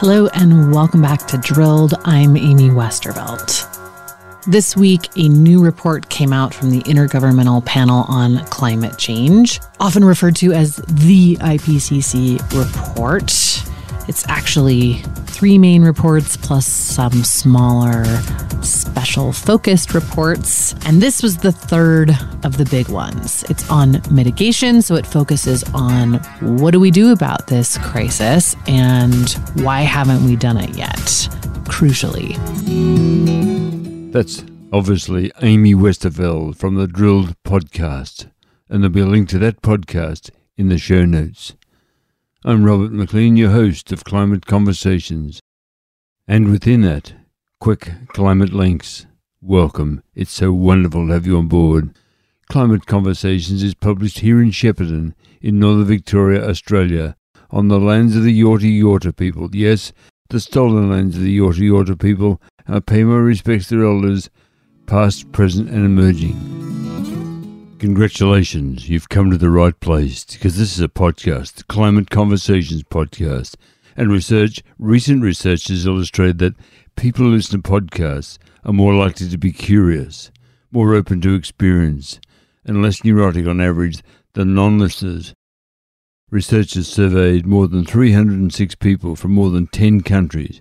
Hello, and welcome back to Drilled. I'm Amy Westervelt. This week, a new report came out from the Intergovernmental Panel on Climate Change, often referred to as the IPCC report. It's actually three main reports plus some smaller special focused reports. And this was the third of the big ones. It's on mitigation, so it focuses on what do we do about this crisis and why haven't we done it yet, crucially. That's obviously Amy Westervelt from the Drilled podcast, and there'll be a link to that podcast in the show notes. I'm Robert McLean, your host of Climate Conversations. And within that, quick climate links. Welcome. It's so wonderful to have you on board. Climate Conversations is published here in Shepparton, in northern Victoria, Australia, on the lands of the Yorta Yorta people. Yes, the stolen lands of the Yorta Yorta people. I pay my respects to their elders, past, present, and emerging. Congratulations, you've come to the right place because this is a podcast, the Climate Conversations podcast. And research, recent research has illustrated that people who listen to podcasts are more likely to be curious, more open to experience, and less neurotic on average than non listeners. Researchers surveyed more than 306 people from more than 10 countries,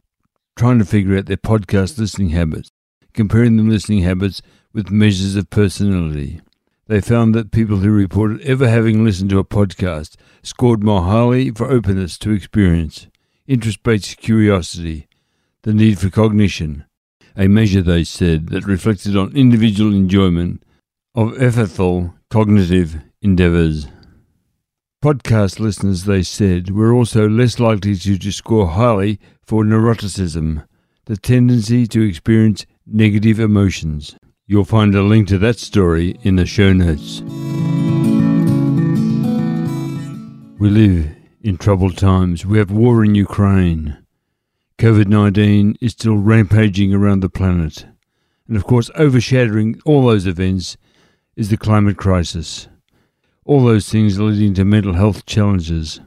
trying to figure out their podcast listening habits, comparing them listening habits with measures of personality. They found that people who reported ever having listened to a podcast scored more highly for openness to experience, interest based curiosity, the need for cognition, a measure, they said, that reflected on individual enjoyment of effortful cognitive endeavours. Podcast listeners, they said, were also less likely to score highly for neuroticism, the tendency to experience negative emotions. You'll find a link to that story in the show notes. We live in troubled times. We have war in Ukraine. COVID 19 is still rampaging around the planet. And of course, overshadowing all those events is the climate crisis. All those things leading to mental health challenges.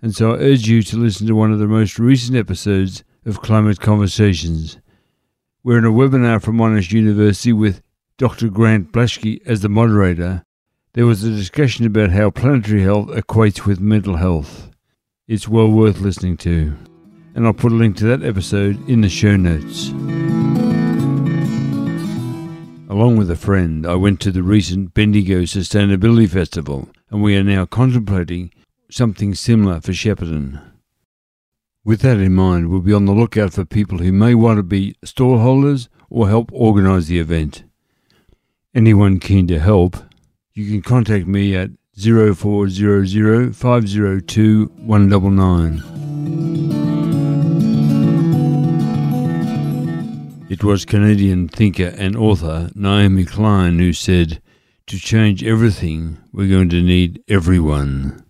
And so I urge you to listen to one of the most recent episodes of Climate Conversations we're in a webinar from Monash University with Dr. Grant Blashki as the moderator. There was a discussion about how planetary health equates with mental health. It's well worth listening to. And I'll put a link to that episode in the show notes. Along with a friend, I went to the recent Bendigo Sustainability Festival, and we are now contemplating something similar for Shepparton. With that in mind, we'll be on the lookout for people who may want to be stallholders or help organise the event. Anyone keen to help, you can contact me at 0400 502 199. It was Canadian thinker and author Naomi Klein who said, To change everything, we're going to need everyone.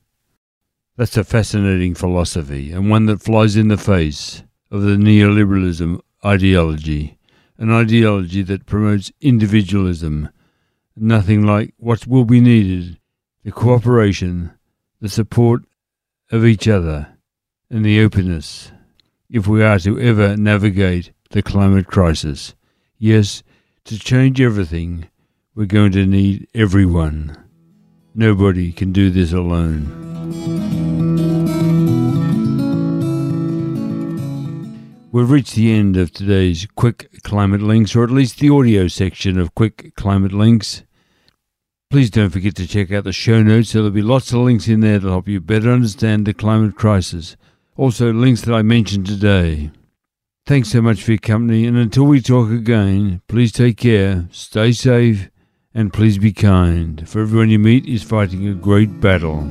That's a fascinating philosophy, and one that flies in the face of the neoliberalism ideology, an ideology that promotes individualism, nothing like what will be needed the cooperation, the support of each other, and the openness if we are to ever navigate the climate crisis. Yes, to change everything, we're going to need everyone. Nobody can do this alone. We've reached the end of today's Quick Climate Links, or at least the audio section of Quick Climate Links. Please don't forget to check out the show notes. There'll be lots of links in there to help you better understand the climate crisis. Also, links that I mentioned today. Thanks so much for your company, and until we talk again, please take care, stay safe, and please be kind, for everyone you meet is fighting a great battle.